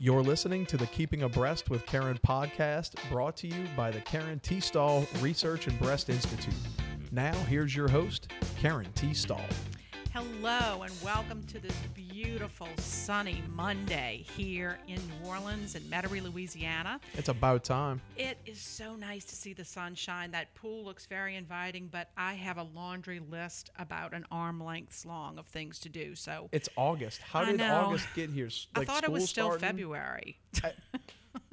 You're listening to the Keeping Abreast with Karen podcast brought to you by the Karen T. Stahl Research and Breast Institute. Now, here's your host, Karen T. Stahl. Hello, and welcome to this beautiful sunny Monday here in New Orleans and Metairie, Louisiana. It's about time. It is so nice to see the sunshine. That pool looks very inviting, but I have a laundry list about an arm length long of things to do. So It's August. How did. August get here? S- I Like thought it was still starting? February.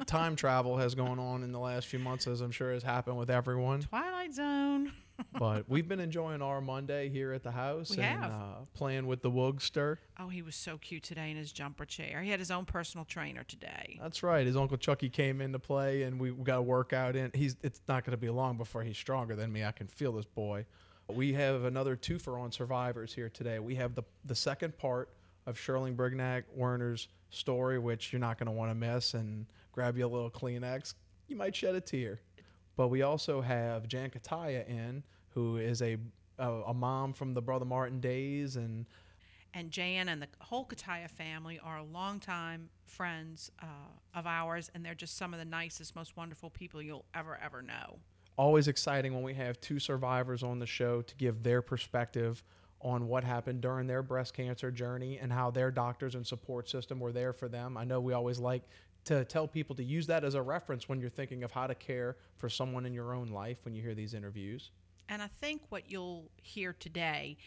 Time travel has gone on in the last few months, as I'm sure has happened with everyone. Twilight Zone. But we've been enjoying our Monday here at the house We and have. Uh, playing with the Woogster. Oh, he was so cute today in his jumper chair. He had his own personal trainer today. That's right. His uncle Chucky came into play, and we got a workout in. He's. It's not going to be long before he's stronger than me. I can feel this boy. We have another twofer on survivors here today. We have the the second part of Sherling Brignac Werner's story, which you're not going to want to miss. And grab you a little Kleenex. You might shed a tear. But we also have Jan Kataya in, who is a a, a mom from the Brother Martin days, and and Jan and the whole Kataya family are longtime friends uh, of ours, and they're just some of the nicest, most wonderful people you'll ever, ever know. always exciting when we have two survivors on the show to give their perspective on what happened during their breast cancer journey and how their doctors and support system were there for them. I know we always like to tell people to use that as a reference when you're thinking of how to care for someone in your own life when you hear these interviews. And I think what you'll hear today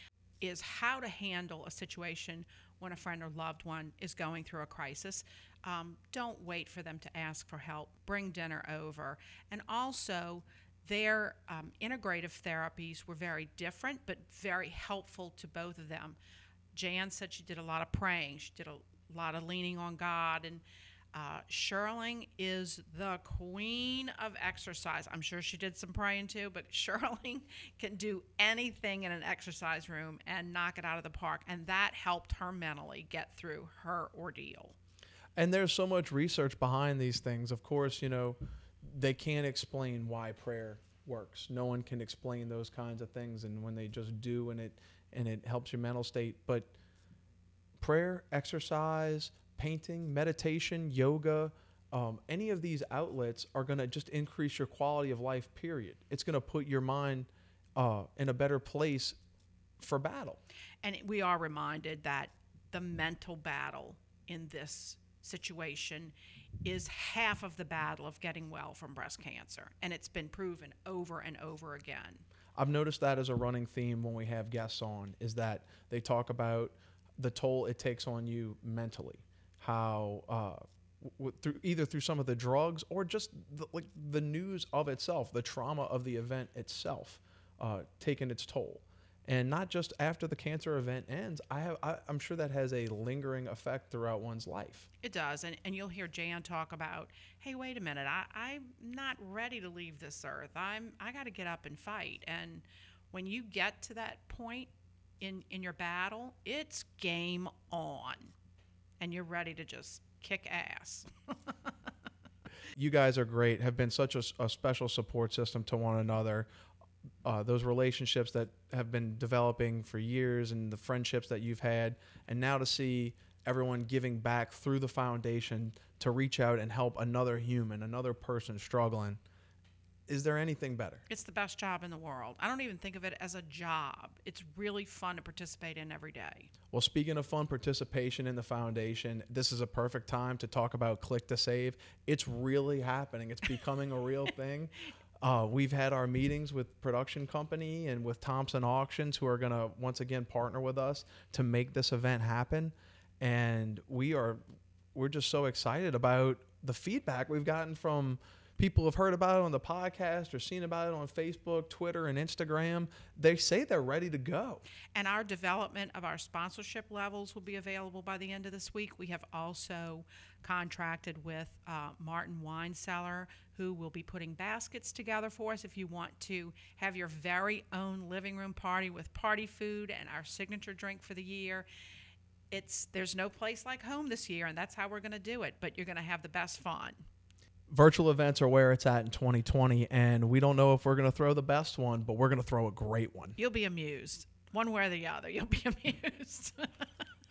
is how to handle a situation when a friend or loved one is going through a crisis. Um, don't wait for them to ask for help. Bring dinner over. And also, their um, integrative therapies were very different, but very helpful to both of them. Jan said she did a lot of praying, she did a lot of leaning on God, and uh, Sherling is the queen of exercise. I'm sure she did some praying too, but Sherling can do anything in an exercise room and knock it out of the park. And that helped her mentally get through her ordeal. And there's so much research behind these things. Of course, you know, they can't explain why prayer works. No one can explain those kinds of things and when they just do and it and it helps your mental state, but prayer, exercise, painting, meditation, yoga, um, any of these outlets are going to just increase your quality of life, period. It's going to put your mind uh, in a better place for battle. And we are reminded that the mental battle in this situation is half of the battle of getting well from breast cancer. And it's been proven over and over again. I've noticed that as a running theme when we have guests on is that they talk about the toll it takes on you mentally, how uh, w- through either through some of the drugs or just the, like the news of itself, the trauma of the event itself, uh, taking its toll, and not just after the cancer event ends. I have I, I'm sure that has a lingering effect throughout one's life. It does. And, and you'll hear Jan talk about, hey, wait a minute, I, I'm not ready to leave this earth. I'm I gotta get up and fight. And when you get to that point in, in your battle, it's game on. And you're ready to just kick ass. you guys are great have been such a special support system to one another uh, those relationships that have been developing for years and the friendships that you've had and now to see everyone giving back through the foundation to reach out and help another human another person struggling is there anything better It's the best job in the world. I don't even think of it as a job. It's really fun to participate in every day. Well, speaking of fun participation in the foundation, this is a perfect time to talk about Click to Save. It's really happening. It's becoming a real thing. Uh, we've had our meetings with production company and with Thompson Auctions, who are going to once again partner with us to make this event happen. And we are we're just so excited about the feedback we've gotten from people who've heard about it on the podcast or seen about it on Facebook, Twitter, and Instagram. They say they're ready to go. And our development of our sponsorship levels will be available by the end of this week. We have also contracted with uh, Martin Wine Cellar, who will be putting baskets together for us if you want to have your very own living room party with party food and our signature drink for the year. It's there's no place like home this year, and that's how we're going to do it. But you're going to have the best fun. Virtual events are where it's at in 2020 and we don't know if we're going to throw the best one but we're going to throw a great one You'll be amused, one way or the other. You'll be amused.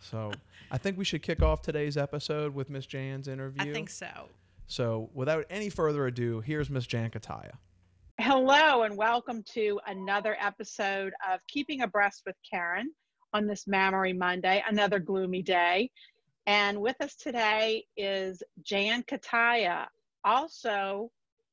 So I think we should kick off today's episode with Miss Jan's interview. I think so. So without any further ado, here's Miss Jan Kataya. Hello, and welcome to another episode of Keeping Abreast with Karen on this Mammary Monday, another gloomy day. And with us today is Jan Kataya, also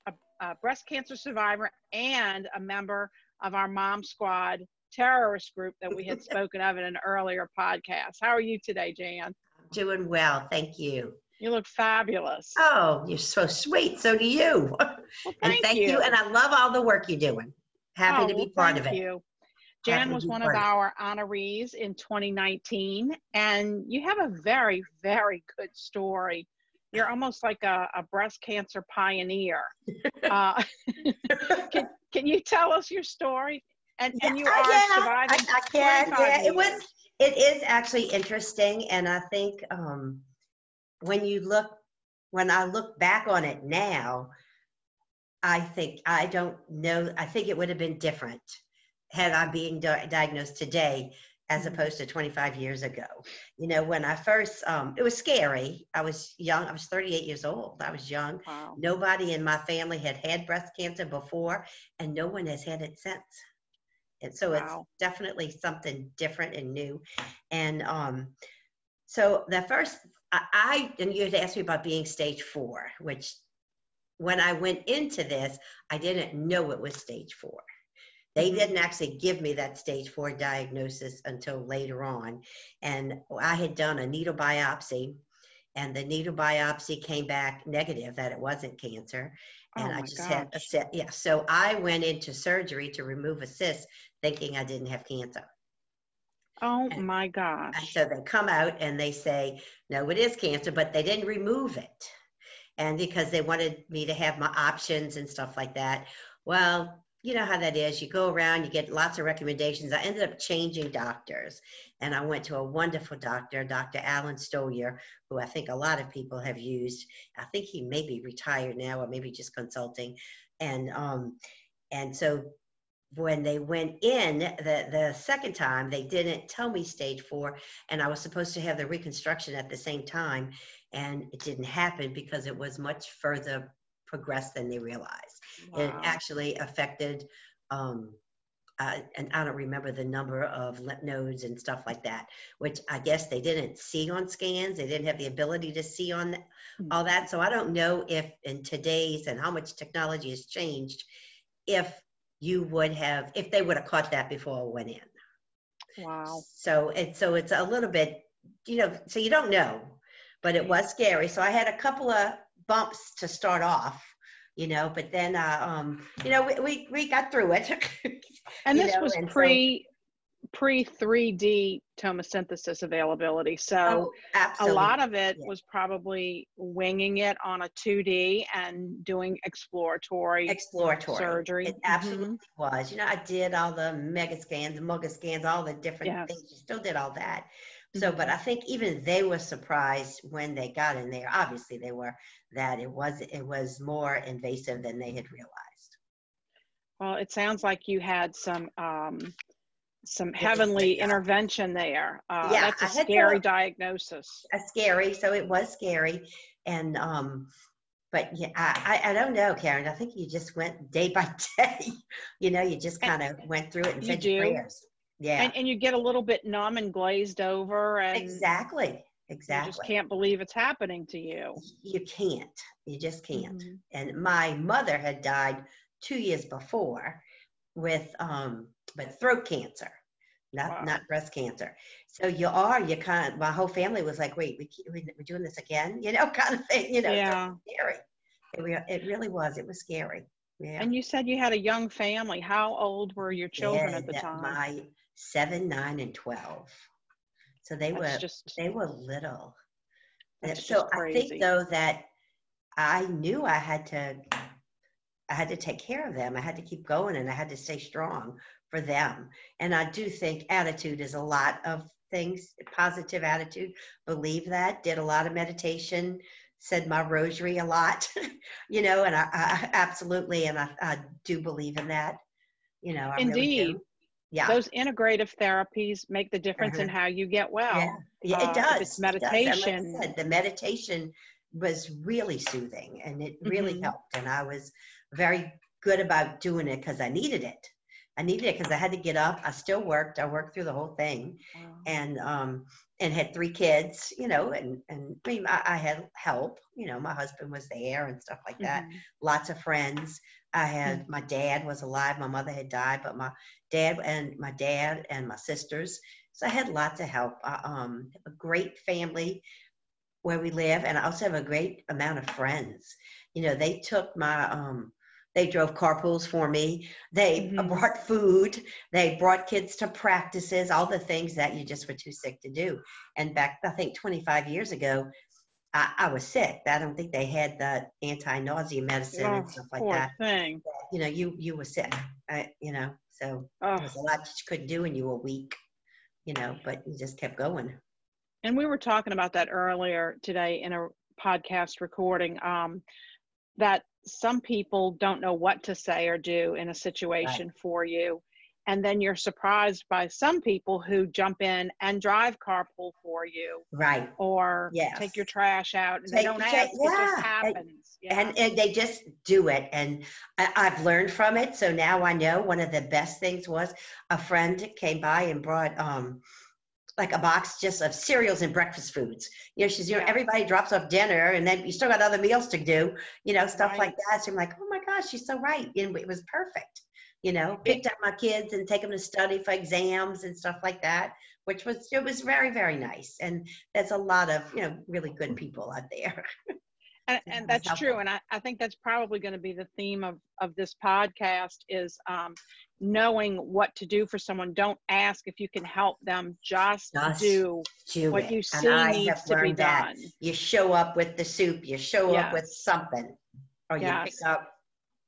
a, a breast cancer survivor and a member of our Mom Squad terrorist group that we had spoken of in an earlier podcast. How are you today, Jan? Doing well, thank you. You look fabulous. Oh, you're so sweet. So do you. Well, and thank, thank you. And I love all the work you're doing. Happy Oh, to be well, part thank of it. Thank you. Jan was one of part of it. our honorees in 2019, and you have a very, very good story. You're almost like a, a breast cancer pioneer. uh, can, can you tell us your story? And, and you are yeah, surviving. I, I can. 25 Yeah, it was. It is actually interesting, and I think um, when you look, when I look back on it now, I think I don't know. I think it would have been different had I been di- diagnosed today as Mhm. opposed to 25 years ago. You know, when I first, um, it was scary. I was young. I was 38 years old. I was young. Wow. Nobody in my family had had breast cancer before, and no one has had it since. And so Wow. it's definitely something different and new. And um, so the first, I, I and you had asked me about being stage four, which when I went into this, I didn't know it was stage four. They didn't actually give me that stage four diagnosis until later on. And I had done a needle biopsy, and the needle biopsy came back negative that it wasn't cancer. Oh and Oh I just had a gosh. cyst. Yeah. So I went into surgery to remove a cyst thinking I didn't have cancer. Oh And- my And gosh. so they come out and they say, no, it is cancer, but they didn't remove it. And because they wanted me to have my options and stuff like that. Well, you know how that is. You go around, you get lots of recommendations. I ended up changing doctors and I went to a wonderful doctor, Dr. Alan Stolier, who I think a lot of people have used. I think he may be retired now or maybe just consulting. And um, and so when they went in the, the second time, they didn't tell me stage four, and I was supposed to have the reconstruction at the same time, and it didn't happen because it was much further progressed than they realized. It actually affected, um, uh, and I don't remember the number of lymph nodes and stuff like that, which I guess they didn't see on scans. They didn't have the ability to see on th- all that. So I don't know if in today's and how much technology has changed, if you would have, if they would have caught that before it went in. Wow. So it's so it's a little bit, you know, so you don't know, but it was scary. So I had a couple of bumps to start off, you know, but then, uh, um, you know, we, we, we got through it. And this know, was and so- pre pre 3D tomosynthesis availability. So Oh, a lot of it yeah. was probably winging it on a 2D and doing exploratory exploratory. surgery. It absolutely was. You know, I did all the mega scans, mega scans, all the different things. You still did all that. So, but Mhm. I think even they were surprised when they got in there. Obviously, they were that it was it was more invasive than they had realized. Well, it sounds like you had some um, some heavenly intervention there. Uh, Yeah, that's a had to- scary diagnosis. Uh, scary. So it was scary, and um, but yeah, I, I don't know, Karen. I think you just went day by day. you know, you just kind of went through it and You said your do. prayers. Yeah, And, and you get a little bit numb and glazed over, and exactly, you exactly. just can't believe it's happening to you. you can't. You just can't. Mhm. And my mother had died two years before with um but throat cancer, not Wow. not breast cancer. So you are you kind. My whole family was like, wait, we keep, we- we're doing this again, you know, kind of thing. You know, Yeah. scary. It, re- it really was. It was scary. Yeah. And you said you had a young family. How old were your children Yeah, at the time? My seven, nine, and twelve. So they That's were just they were little. So I think though that I knew I had to I had to take care of them. I had to keep going and I had to stay strong for them. And I do think attitude is a lot of things, positive attitude. Believe that, did a lot of meditation, said my rosary a lot, you know, and I, I absolutely and I, I do believe in that. You know, I really Indeed. do. Yeah. those integrative therapies make the difference in Uh-huh. how you get well. Yeah, yeah, Uh, it if does. it's it does. Like meditation. said, the meditation was really soothing and it really Mhm. helped. And I was very good about doing it because I needed it. I needed it because I had to get up. I still worked. I worked through the whole thing and um and had three kids, you know, and and I mean I, I had help, you know, my husband was there and stuff like that. Mhm. Lots of friends. I had my dad was alive. My mother had died, but my dad and my dad and my sisters. So I had lots of help. I, um, a great family where we live, and I also have a great amount of friends. You know, they took my um, they drove carpools for me. They Mhm. brought food. They brought kids to practices. All the things that you just were too sick to do. And back, I think, 25 years ago, I, I was sick. I don't think they had the anti-nausea medicine and Oh, stuff like poor that. thing. You know, you you were sick. I, you know, so there Oh. was a lot that you couldn't do, and you were weak. You know, but you just kept going. And we were talking about that earlier today in a podcast recording. Um, that some people don't know what to say or do in a situation for you. And then you're surprised by some people who jump in and drive carpool for you Right. or Yes. take your trash out and they Take don't ask. tra- It just yeah. Happens. Yeah. and and they just do it and I, i've learned from it so now i know one of the best things was a friend came by and brought um like a box just of cereals and breakfast foods you know she's you know everybody drops off dinner and then you still got other meals to do you know stuff Right. like that so i'm like oh my gosh she's so right and it was perfect you know picked up my kids and take them to study for exams and stuff like that which was it was very very nice. And there's a lot of you know really good people out there. And, and that's true. and I, I think that's probably going to be the theme of, of this podcast is um, knowing what to do for someone. Don't ask if you can help them. Just, Just do do what it. you And see I needs to be learned that. done. You show up with the soup, you show up with something, or you Yes. pick up,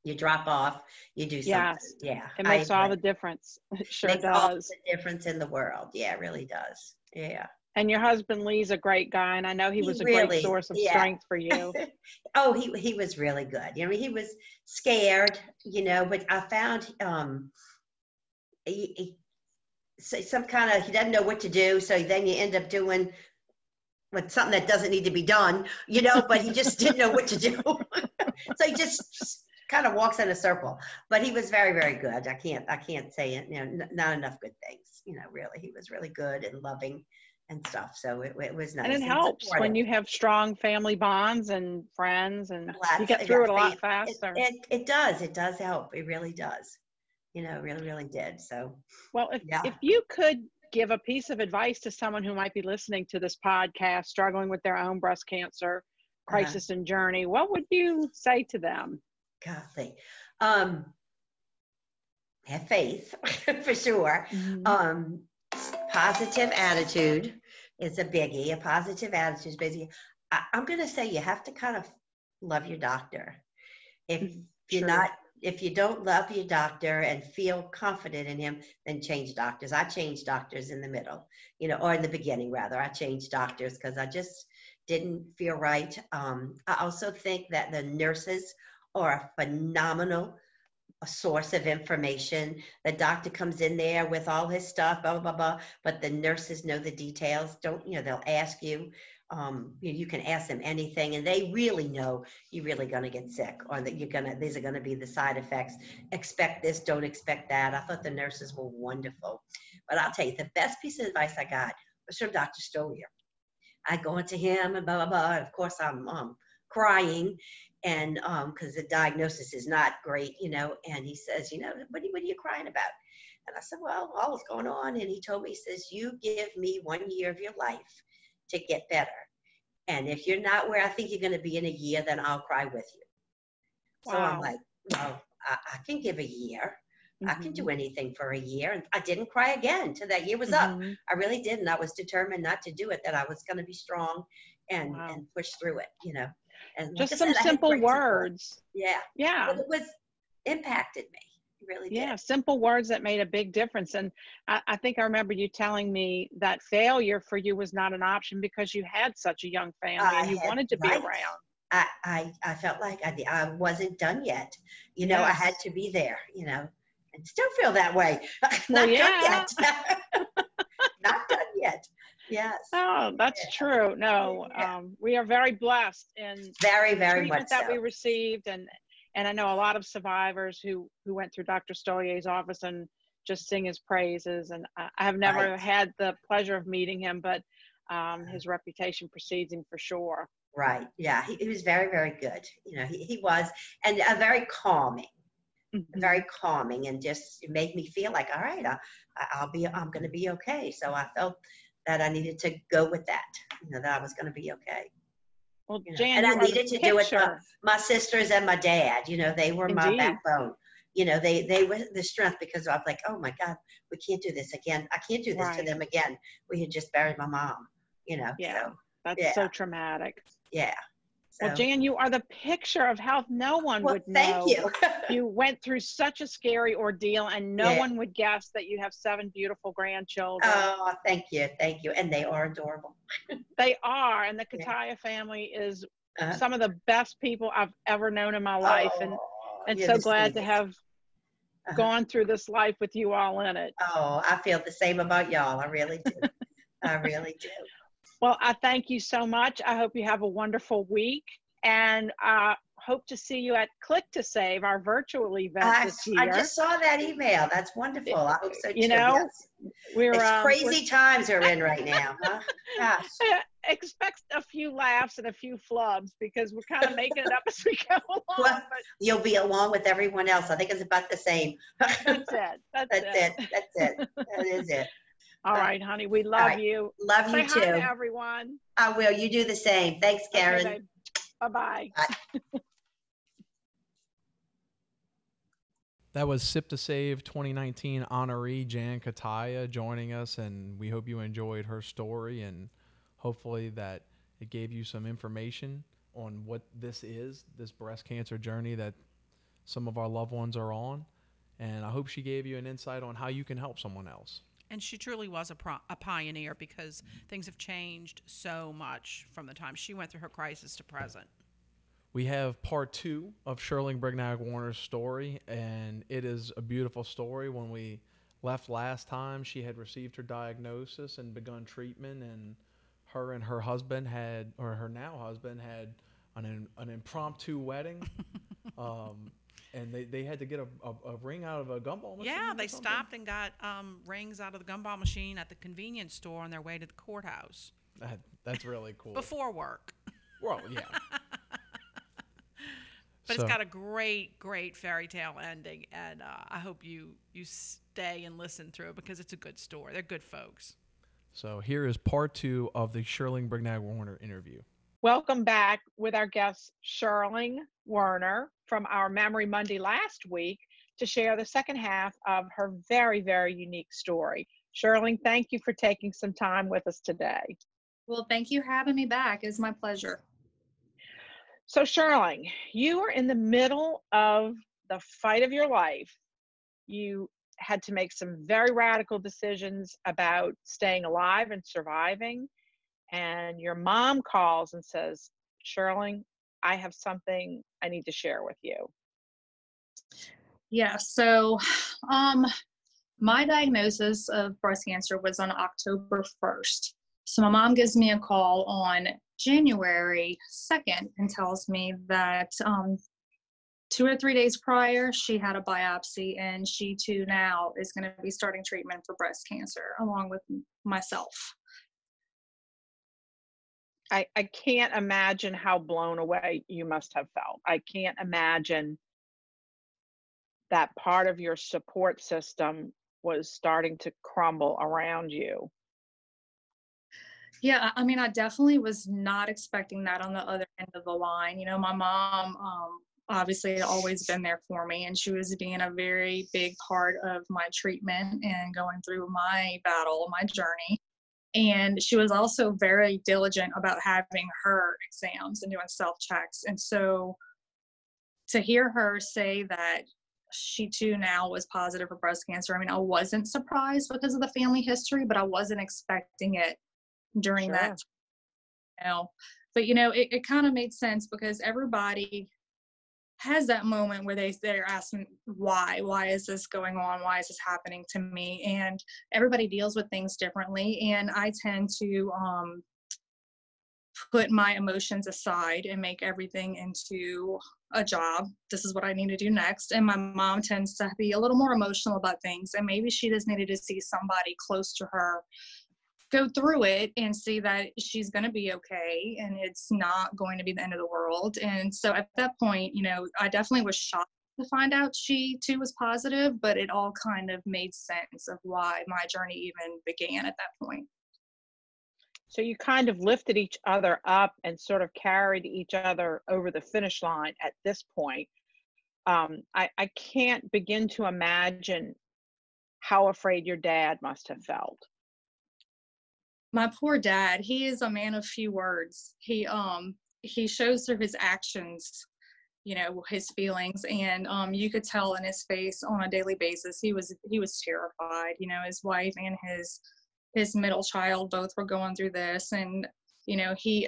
you drop off, you do something. Yes. Yeah. it I makes all the difference it sure does. It Makes all the difference in the world. Yeah, it really does. Yeah. and your husband lee's a great guy and i know he, He was a really- great source of yeah. strength for you oh, he he was really good. You know, he was scared, you know, but I found um he, he some kind of he doesn't know what to do, so then you end up doing with something that doesn't need to be done, you know, but he just didn't know what to do. so he just kind of walks in a circle. But he was very, very good. I can't I can't say it, you know, n- not enough good things, you know, really. He was really good and loving and stuff. So it, it was nice. and it helps when you have strong family bonds and friends and you get through it a lot faster It, it, it does. It does help. It really does. You know, really, really did. So, Well, if, Yeah. if you could give a piece of advice to someone who might be listening to this podcast, struggling with their own breast cancer Uh-huh. crisis and journey, what would you say to them? Golly, um, have faith for sure. Um, positive attitude is a biggie. A positive attitude is basically, I, I'm going to say you have to kind of love your doctor. If Mhm. you're not, if you don't love your doctor and feel confident in him, then change doctors. I changed doctors in the middle, you know, or in the beginning rather. I changed doctors because I just didn't feel right. Um, I also think that the nurses are a phenomenal a source of information. The doctor comes in there with all his stuff, blah, blah, blah, but the nurses know the details. Don't, you know, they'll ask you, um, you, you can ask them anything and they really know you're really going to get sick or that you're going to, these are going to be the side effects. Expect this, don't expect that. I thought the nurses were wonderful. But I'll tell you, the best piece of advice I got was from Dr. Stolier. I go into him and blah, blah, blah. And of course, I'm um, crying and because the diagnosis is not great, you know, and he says, you know, what, are- what are you crying about? And I said, well, all is going on. And he told me, he says, you give me one year of your life to get better. And if you're not where I think you're going to be in a year, then I'll cry with you. So I'm like, well, I, I can give a year. I can do anything for a year. And I didn't cry again till that year was up. Mhm. I really didn't. I was determined not to do it, that I was going to be strong and, Wow. and push through it, you know. And Just I some said, simple great support. words. Yeah. Yeah. But it was impacted me. Really did. Yeah, simple words that made a big difference. And I, I think I remember you telling me that failure for you was not an option because you had such a young family I and you wanted to be right. around. I, I, I felt like I, I wasn't done yet. You know, I had to be there, you know. and still feel that way. Well, Not yeah. done yet. Not done yet. Yes. Oh, that's Yeah. true. No, Yeah. um, we are very blessed in Very, very treatment much that so. we received, and and I know a lot of survivors who who went through Dr. Stolier's office and just sing his praises. And I, I have never Right. had the pleasure of meeting him, but um, his reputation precedes him for sure. Right. Yeah. He, he was very, very good. You know, he, he was, and a very calming, Mhm. very calming, and just made me feel like, all right, I- I'll be, I'm going to be okay. So I felt that I needed to go with that. You know, that I was going to be okay. Well, you know, Jan, and I needed to do it picture. my sisters and my dad. You know, they were my Indeed. backbone. You know, they they were the strength because I was like, oh my God, we can't do this again. I can't do this to them again. We had just buried my mom. You know. Yeah. So That's yeah. so traumatic. yeah. Well, Jan, you are the picture of health. no one well, would know. thank you. You went through such a scary ordeal, and no Yeah. one would guess that you have seven beautiful grandchildren. Oh, thank you, thank you, and they are adorable. They are, and the Yeah. Kataya family is Uh, some of the best people I've ever known in my life, and oh, and you're so glad to have Uh-huh. gone through this life with you all in it. Oh, I feel the same about y'all. I really do. I really do. Well, I thank you so much. I hope you have a wonderful week, and I hope to see you at Click to Save, our virtual event I, this year. I just saw that email. That's wonderful. I hope so too. You know, yes. we're it's um, we're- crazy times we're in right now. Huh? Uh, expect a few laughs and a few flubs because we're kind of making it up as we go along. Well, But You'll be along with everyone else. I think it's about the same. that's it. That's, That's it. it. That's it. That is it. All right, honey. We love right. you. Love Say you hi to everyone. I will. You do the same. Thanks, Karen. bye bye. That was Sip to Save 2019 honoree Jan Kataya joining us, and we hope you enjoyed her story and hopefully that it gave you some information on what this is, this breast cancer journey that some of our loved ones are on. And I hope she gave you an insight on how you can help someone else. And she truly was a, pro- a pioneer because things have changed so much from the time she went through her crisis to present. We have part two of Sherling Brignac Warner's story, and it is a beautiful story. When we left last time, she had received her diagnosis and begun treatment, and her and her husband had, or her now husband, had an, an impromptu wedding. um, and they, they had to get a, a, a ring out of a gumball machine. Yeah, they something? stopped and got um, rings out of the gumball machine at the convenience store on their way to the courthouse That, that's really cool. before work. well, yeah. But So- it's got a great, great fairy tale ending, and uh, I hope you you stay and listen through it because it's a good story. They're good folks. So here is part two of the Sherling Brignac Warner interview. Welcome back with our guest Sherling Werner from our Mammary Monday last week to share the second half of her very, very unique story. Sherling, thank you for taking some time with us today. Well, thank you for having me back. It's my pleasure. So, Sherling, you were in the middle of the fight of your life. You had to make some very radical decisions about staying alive and surviving. And your mom calls and says, Sherling, I have something I need to share with you. Yeah, so um my diagnosis of breast cancer was on October 1st. So my mom gives me a call on January 2nd and tells me that um two or three days prior she had a biopsy and she too now is going to be starting treatment for breast cancer along with myself. I, I can't imagine how blown away you must have felt. I can't imagine that part of your support system was starting to crumble around you. Yeah, I mean, I definitely was not expecting that on the other end of the line. You know, my mom um, obviously had always been there for me, and she was being a very big part of my treatment and going through my battle, my journey. And she was also very diligent about having her exams and doing self checks. And so to hear her say that she too now was positive for breast cancer, I mean, I wasn't surprised because of the family history, but I wasn't expecting it during that Sure. time, you know but you know it, it kind of made sense because everybody has that moment where they they're asking why? Why is this going on? Why is this happening to me? And everybody deals with things differently and i tend to um put my emotions aside and make everything into a job. This is what i need to do next. And my mom tends to be a little more emotional about things and maybe she just needed to see somebody close to her go through it and see that she's going to be okay and it's not going to be the end of the world. And so at that point, you know, I definitely was shocked to find out she too was positive, but it all kind of made sense of why my journey even began at that point. So you kind of lifted each other up and sort of carried each other over the finish line at this point. Um, I, I can't begin to imagine how afraid your dad must have felt my poor dad he is a man of few words. He um he shows through his actions you know his feelings and um you could tell in his face on a daily basis he was he was terrified you know his wife and his his middle child both were going through this and you know he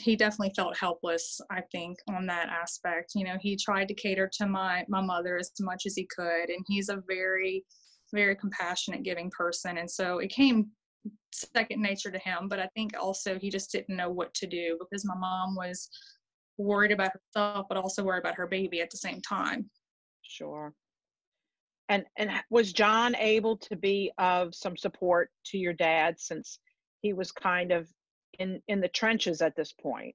he definitely felt helpless i think on that aspect. You know he tried to cater to my my mother as much as he could and he's a very very compassionate giving person and so it came second nature to him but i think also he just didn't know what to do because my mom was worried about herself but also worried about her baby at the same time. Sure. And and was john able to be of some support to your dad since he was kind of in in the trenches at this point?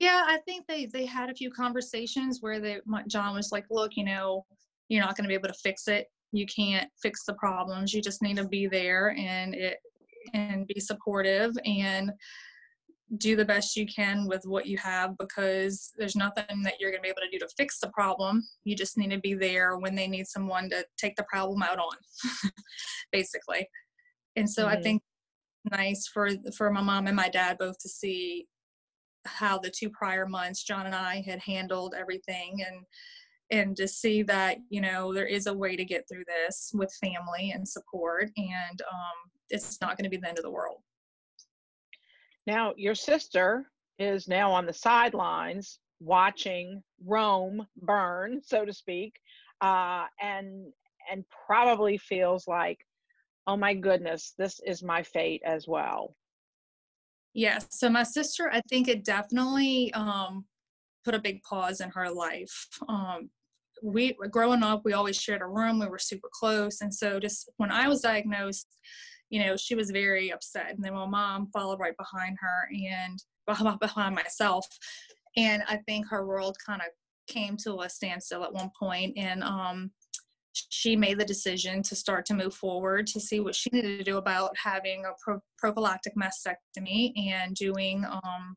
Yeah i think they they had a few conversations where they john was like look you know you're not going to be able to fix it you can't fix the problems. You just need to be there and it and be supportive and do the best you can with what you have because there's nothing that you're going to be able to do to fix the problem. You just need to be there when they need someone to take the problem out on basically. And so mm-hmm. i think nice for for my mom and my dad both to see how the two prior months john and i had handled everything and and to see that you know there is a way to get through this with family and support and um, it's not going to be the end of the world now your sister is now on the sidelines watching rome burn so to speak uh, and and probably feels like oh my goodness this is my fate as well yes so my sister i think it definitely um, put a big pause in her life. Um, we growing up, we always shared a room. We were super close, and so just when I was diagnosed, you know, she was very upset. And then my mom followed right behind her and behind myself, and I think her world kind of came to a standstill at one point, and um, she made the decision to start to move forward to see what she needed to do about having a pro- prophylactic mastectomy and doing um,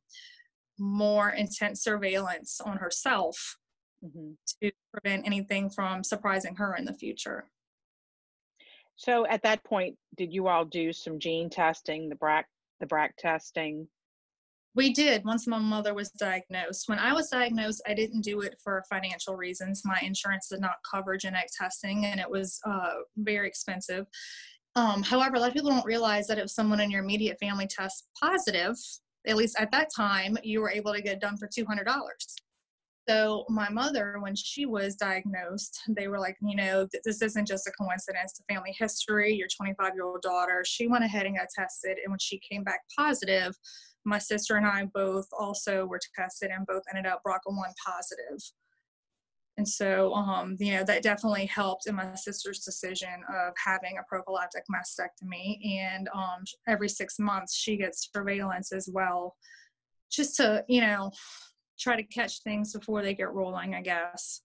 more intense surveillance on herself mm-hmm. to prevent anything from surprising her in the future. So at that point, did you all do some gene testing, the BRCA, the BRCA testing? We did once my mother was diagnosed. When I was diagnosed, I didn't do it for financial reasons. My insurance did not cover genetic testing, and it was uh, very expensive. Um, however, a lot of people don't realize that if someone in your immediate family tests positive, at least at that time, you were able to get it done for $200. So my mother, when she was diagnosed, they were like, you know, this isn't just a coincidence. The family history, your 25 year old daughter, she went ahead and got tested. And when she came back positive, my sister and I both also were tested and both ended up BRCA1 positive. And so, um, you know, that definitely helped in my sister's decision of having a prophylactic mastectomy. And um, every six months, she gets surveillance as well, just to, you know, try to catch things before they get rolling, I guess.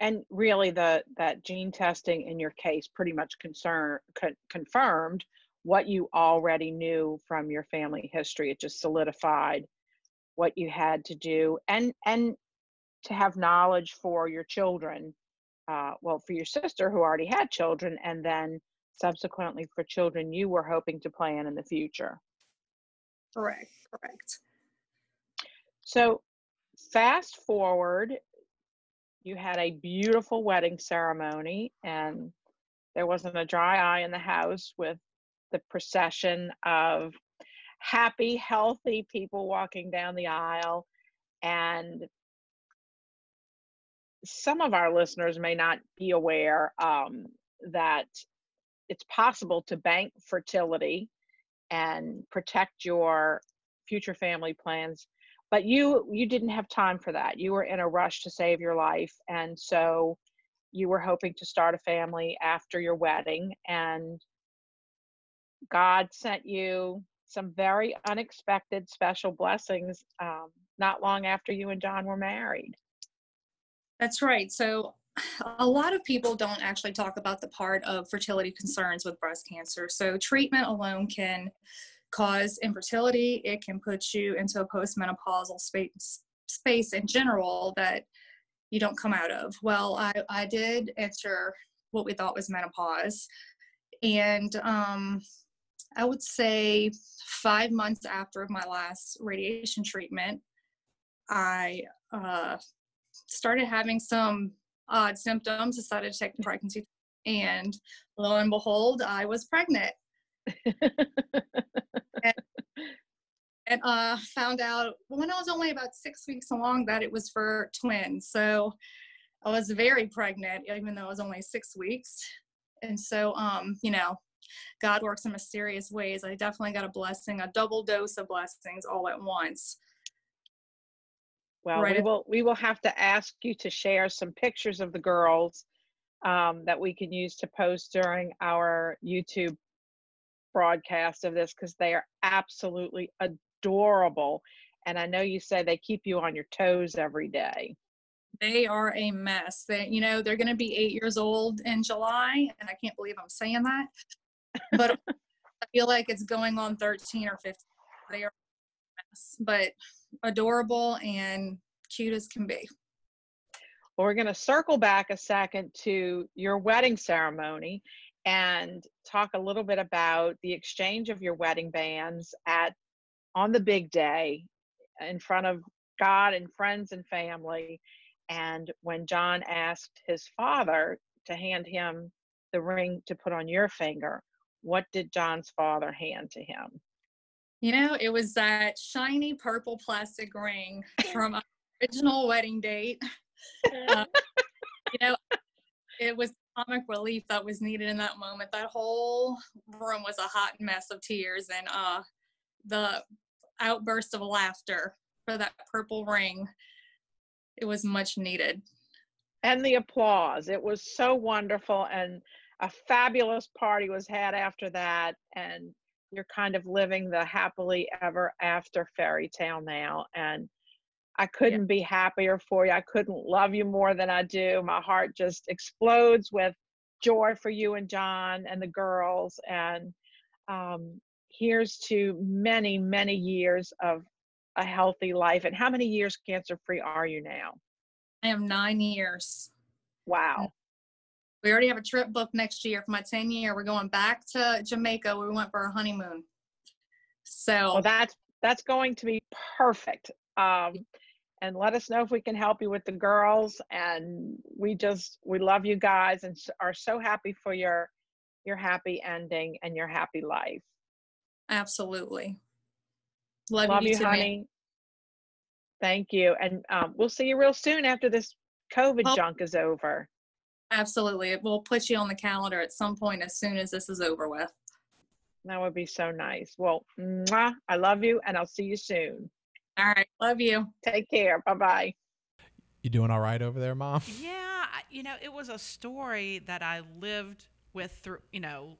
And really, the that gene testing in your case pretty much concern con- confirmed what you already knew from your family history. It just solidified what you had to do, and and to have knowledge for your children uh, well for your sister who already had children and then subsequently for children you were hoping to plan in the future correct correct so fast forward you had a beautiful wedding ceremony and there wasn't a dry eye in the house with the procession of happy healthy people walking down the aisle and some of our listeners may not be aware um, that it's possible to bank fertility and protect your future family plans but you you didn't have time for that you were in a rush to save your life and so you were hoping to start a family after your wedding and god sent you some very unexpected special blessings um, not long after you and john were married That's right. So, a lot of people don't actually talk about the part of fertility concerns with breast cancer. So, treatment alone can cause infertility, it can put you into a postmenopausal space, space in general that you don't come out of. Well, I, I did enter what we thought was menopause. And um, I would say five months after my last radiation treatment, I uh, started having some odd symptoms, decided to take the pregnancy, and lo and behold, I was pregnant. and, uh, found out when I was only about six weeks along that it was for twins. So I was very pregnant, even though I was only six weeks. And so, um, you know, God works in mysterious ways. I definitely got a blessing, a double dose of blessings all at once. Well, Right we will we will have to ask you to share some pictures of the girls um, that we can use to post during our YouTube broadcast of this because they are absolutely adorable. And I know you say they keep you on your toes every day. They are a mess. They, you know, they're going to be eight years old in July, and I can't believe I'm saying that. But I feel like it's going on 13 or 15. They are a mess, but adorable and cute as can be. Well, we're going to circle back a second to your wedding ceremony and talk a little bit about the exchange of your wedding bands at on the big day in front of God and friends and family. And when John asked his father to hand him the ring to put on your finger, what did John's father hand to him? You know, it was that shiny purple plastic ring from our original wedding date. Uh, you know, it was comic relief that was needed in that moment. That whole room was a hot mess of tears, and uh, the outburst of laughter for that purple ring. It was much needed. and the applause. It was so wonderful, and a fabulous party was had after that. And you're kind of living the happily ever after fairy tale now. And I couldn't be happier for you. I couldn't love you more than I do. My heart just explodes with joy for you and John and the girls. And um, here's to many, many years of a healthy life. And how many years cancer free are you now? I am nine years. Wow. We already have a trip booked next year for my 10 year. We're going back to Jamaica. We went for our honeymoon. So Well, that's that's going to be perfect. Um, and let us know if we can help you with the girls. And we just we love you guys and are so happy for your your happy ending and your happy life. Absolutely. Love, love you, too, man. honey. Thank you, and um, we'll see you real soon after this COVID Oh. junk is over. Absolutely. We'll put you on the calendar at some point as soon as this is over with. That would be so nice. Well, mwah, I love you, and I'll see you soon. All right. Love you. Take care. Bye bye. You doing all right over there, mom? Yeah, you know, it was a story that I lived with through, you know,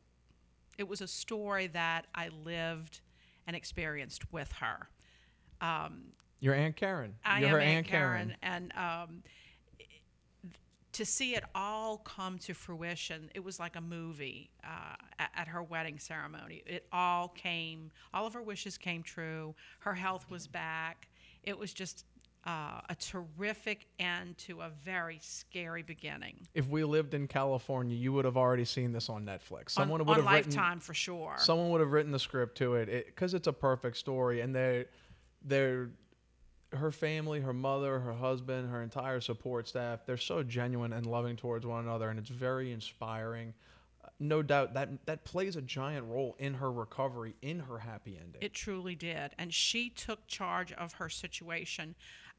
it was a story that I lived and experienced with her. Um, Your aunt Karen. I You're am her Aunt Karen, and um, to see it all come to fruition, it was like a movie uh, at, at her wedding ceremony. It all came, all of her wishes came true. Her health was back. It was just uh, a terrific end to a very scary beginning. If we lived in California, you would have already seen this on Netflix. Someone on, would on have written Lifetime for sure. someone would have written the script to it because it's a perfect story and they're they're her family her mother her husband her entire support staff they're so genuine and loving towards one another and it's very inspiring Uh, no doubt that that plays a giant role in her recovery in her happy ending It truly did. And she took charge of her situation.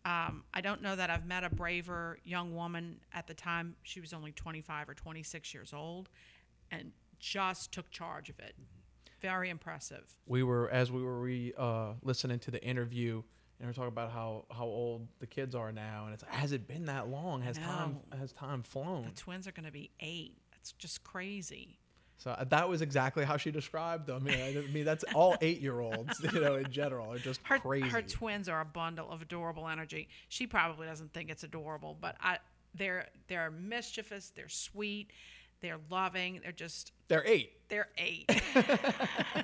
Um, I don't know that I've met a braver young woman at the time. She was only 25 or 26 years old and just took charge of it. Very impressive. We were as we were re, uh, listening to the interview, and we are talking about how how old the kids are now, and it's has it been that long? Has time has time flown? The twins are going to be eight. That's just crazy. So uh, that was exactly how she described them. Yeah, I mean, that's all eight-year-olds, you know, in general, are just Her, crazy. her twins are a bundle of adorable energy. She probably doesn't think it's adorable, but I, they're they're mischievous. They're sweet. They're loving. They're just They're eight. they're eight.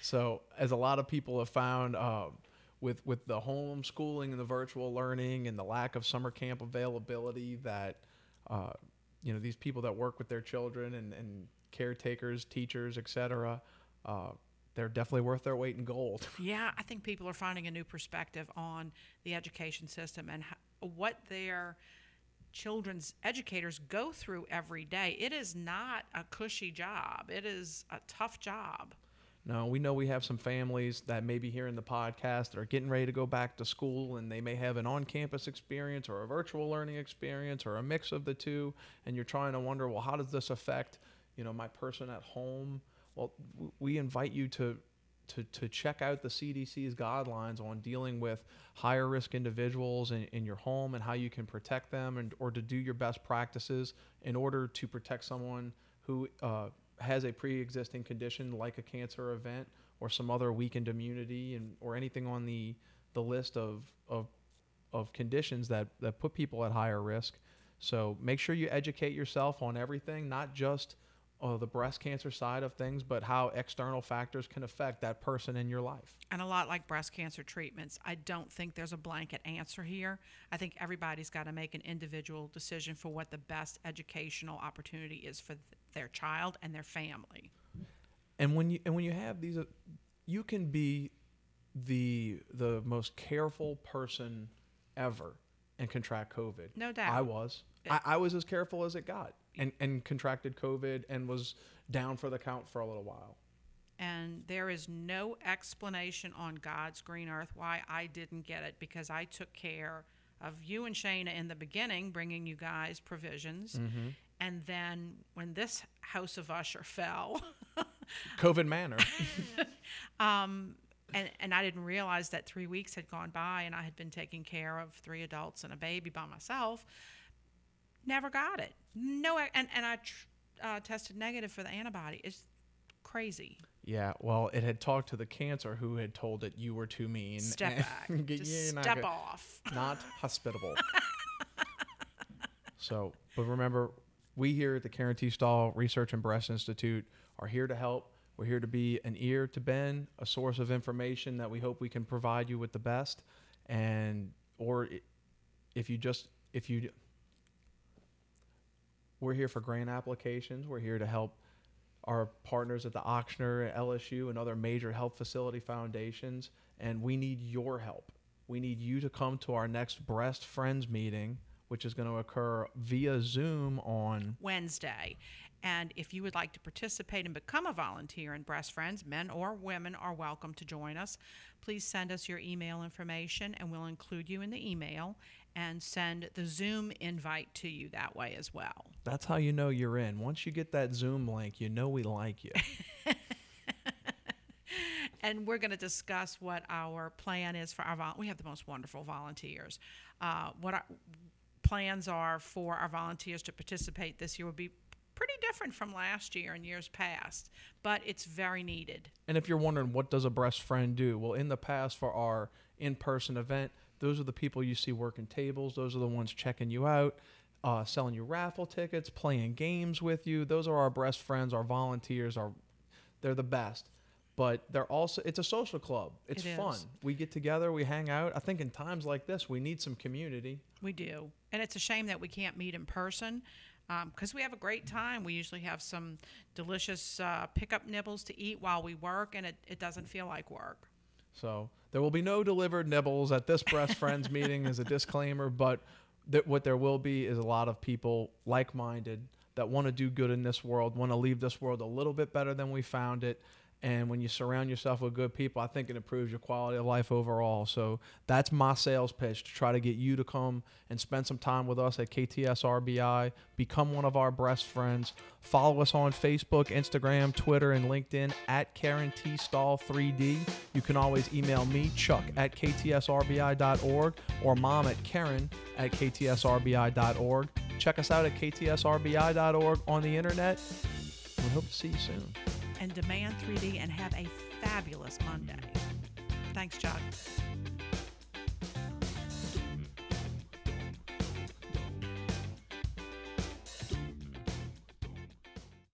So, as a lot of people have found, um, with with the homeschooling and the virtual learning and the lack of summer camp availability, that uh, you know these people that work with their children and, and caretakers, teachers, etc., uh, they're definitely worth their weight in gold. Yeah, I think people are finding a new perspective on the education system and what their children's educators go through every day. It is not a cushy job. It is a tough job. Now, we know we have some families that may be hearing the podcast that are getting ready to go back to school and they may have an on campus experience or a virtual learning experience or a mix of the two. And you're trying to wonder, well, how does this affect, you know, my person at home? Well, we invite you to, to, to check out the CDC's guidelines on dealing with higher risk individuals in, in your home and how you can protect them and or to do your best practices in order to protect someone who uh, has a pre-existing condition like a cancer event or some other weakened immunity and or anything on the the list of of of conditions that that put people at higher risk. So make sure you educate yourself on everything, not just uh, the breast cancer side of things, but how external factors can affect that person in your life. And a lot like breast cancer treatments, I don't think there's a blanket answer here. I think everybody's got to make an individual decision for what the best educational opportunity is for th- their child and their family. and when you and when you have these uh, you can be the the most careful person ever and contract covid No doubt. i was I, I was as careful as it got and and contracted covid and was down for the count for a little while And there is no explanation on God's green earth why I didn't get it because I took care of you and Shana in the beginning, bringing you guys provisions. Mm-hmm. And then when this house of usher fell, covid manner um, and, and I didn't realize that three weeks had gone by and I had been taking care of three adults and a baby by myself. Never got it. No, and, and I tr- uh, tested negative for the antibody. It's crazy. yeah well it had talked to the cancer who had told it you were too mean Step back. Just step good- off. not hospitable. so, but remember, we here at the Karen T. Stahl Research and Breast Institute are here to help. We're here to be an ear to Ben, a source of information that we hope we can provide you with the best. And, or if you just, if you, we're here for grant applications. We're here to help our partners at the Ochsner, LSU, and other major health facility foundations. And we need your help. We need you to come to our next Breast Friends meeting, which is going to occur via Zoom on. Wednesday. And if you would like to participate and become a volunteer in Breast Friends, men or women are welcome to join us. Please send us your email information and we'll include you in the email and send the Zoom invite to you that way as well. That's how you know you're in. Once you get that Zoom link, you know we like you. and we're going to discuss what our plan is for our vol- we have the most wonderful volunteers uh, what our plans are for our volunteers to participate this year will be pretty different from last year and years past but it's very needed And if you're wondering what does a breast friend do? Well, in the past for our in-person event, those are the people you see working tables. Those are the ones checking you out, uh, selling you raffle tickets, playing games with you. Those are our breast friends, our volunteers. Our they're the best. But they're also it's a social club. It's It fun. We get together, we hang out. I think in times like this, we need some community. we do and it's a shame that we can't meet in person because we have a great time we usually have some delicious uh, pickup nibbles to eat while we work and it, it doesn't feel like work So there will be no delivered nibbles at this breast friends meeting as a disclaimer, but that what there will be is a lot of people like-minded that want to do good in this world, want to leave this world a little bit better than we found it, And when you surround yourself with good people, I think it improves your quality of life overall. So that's my sales pitch to try to get you to come and spend some time with us at KTS RBI, become one of our breast friends. Follow us on Facebook, Instagram, Twitter, and LinkedIn at Karen T. Stahl 3D. You can always email me, Chuck at ktsrbi.org, or mom at Karen at ktsrbi.org. Check us out at ktsrbi.org on the internet. We hope to see you soon and Demand 3D and have a fabulous Monday. Thanks, Chuck.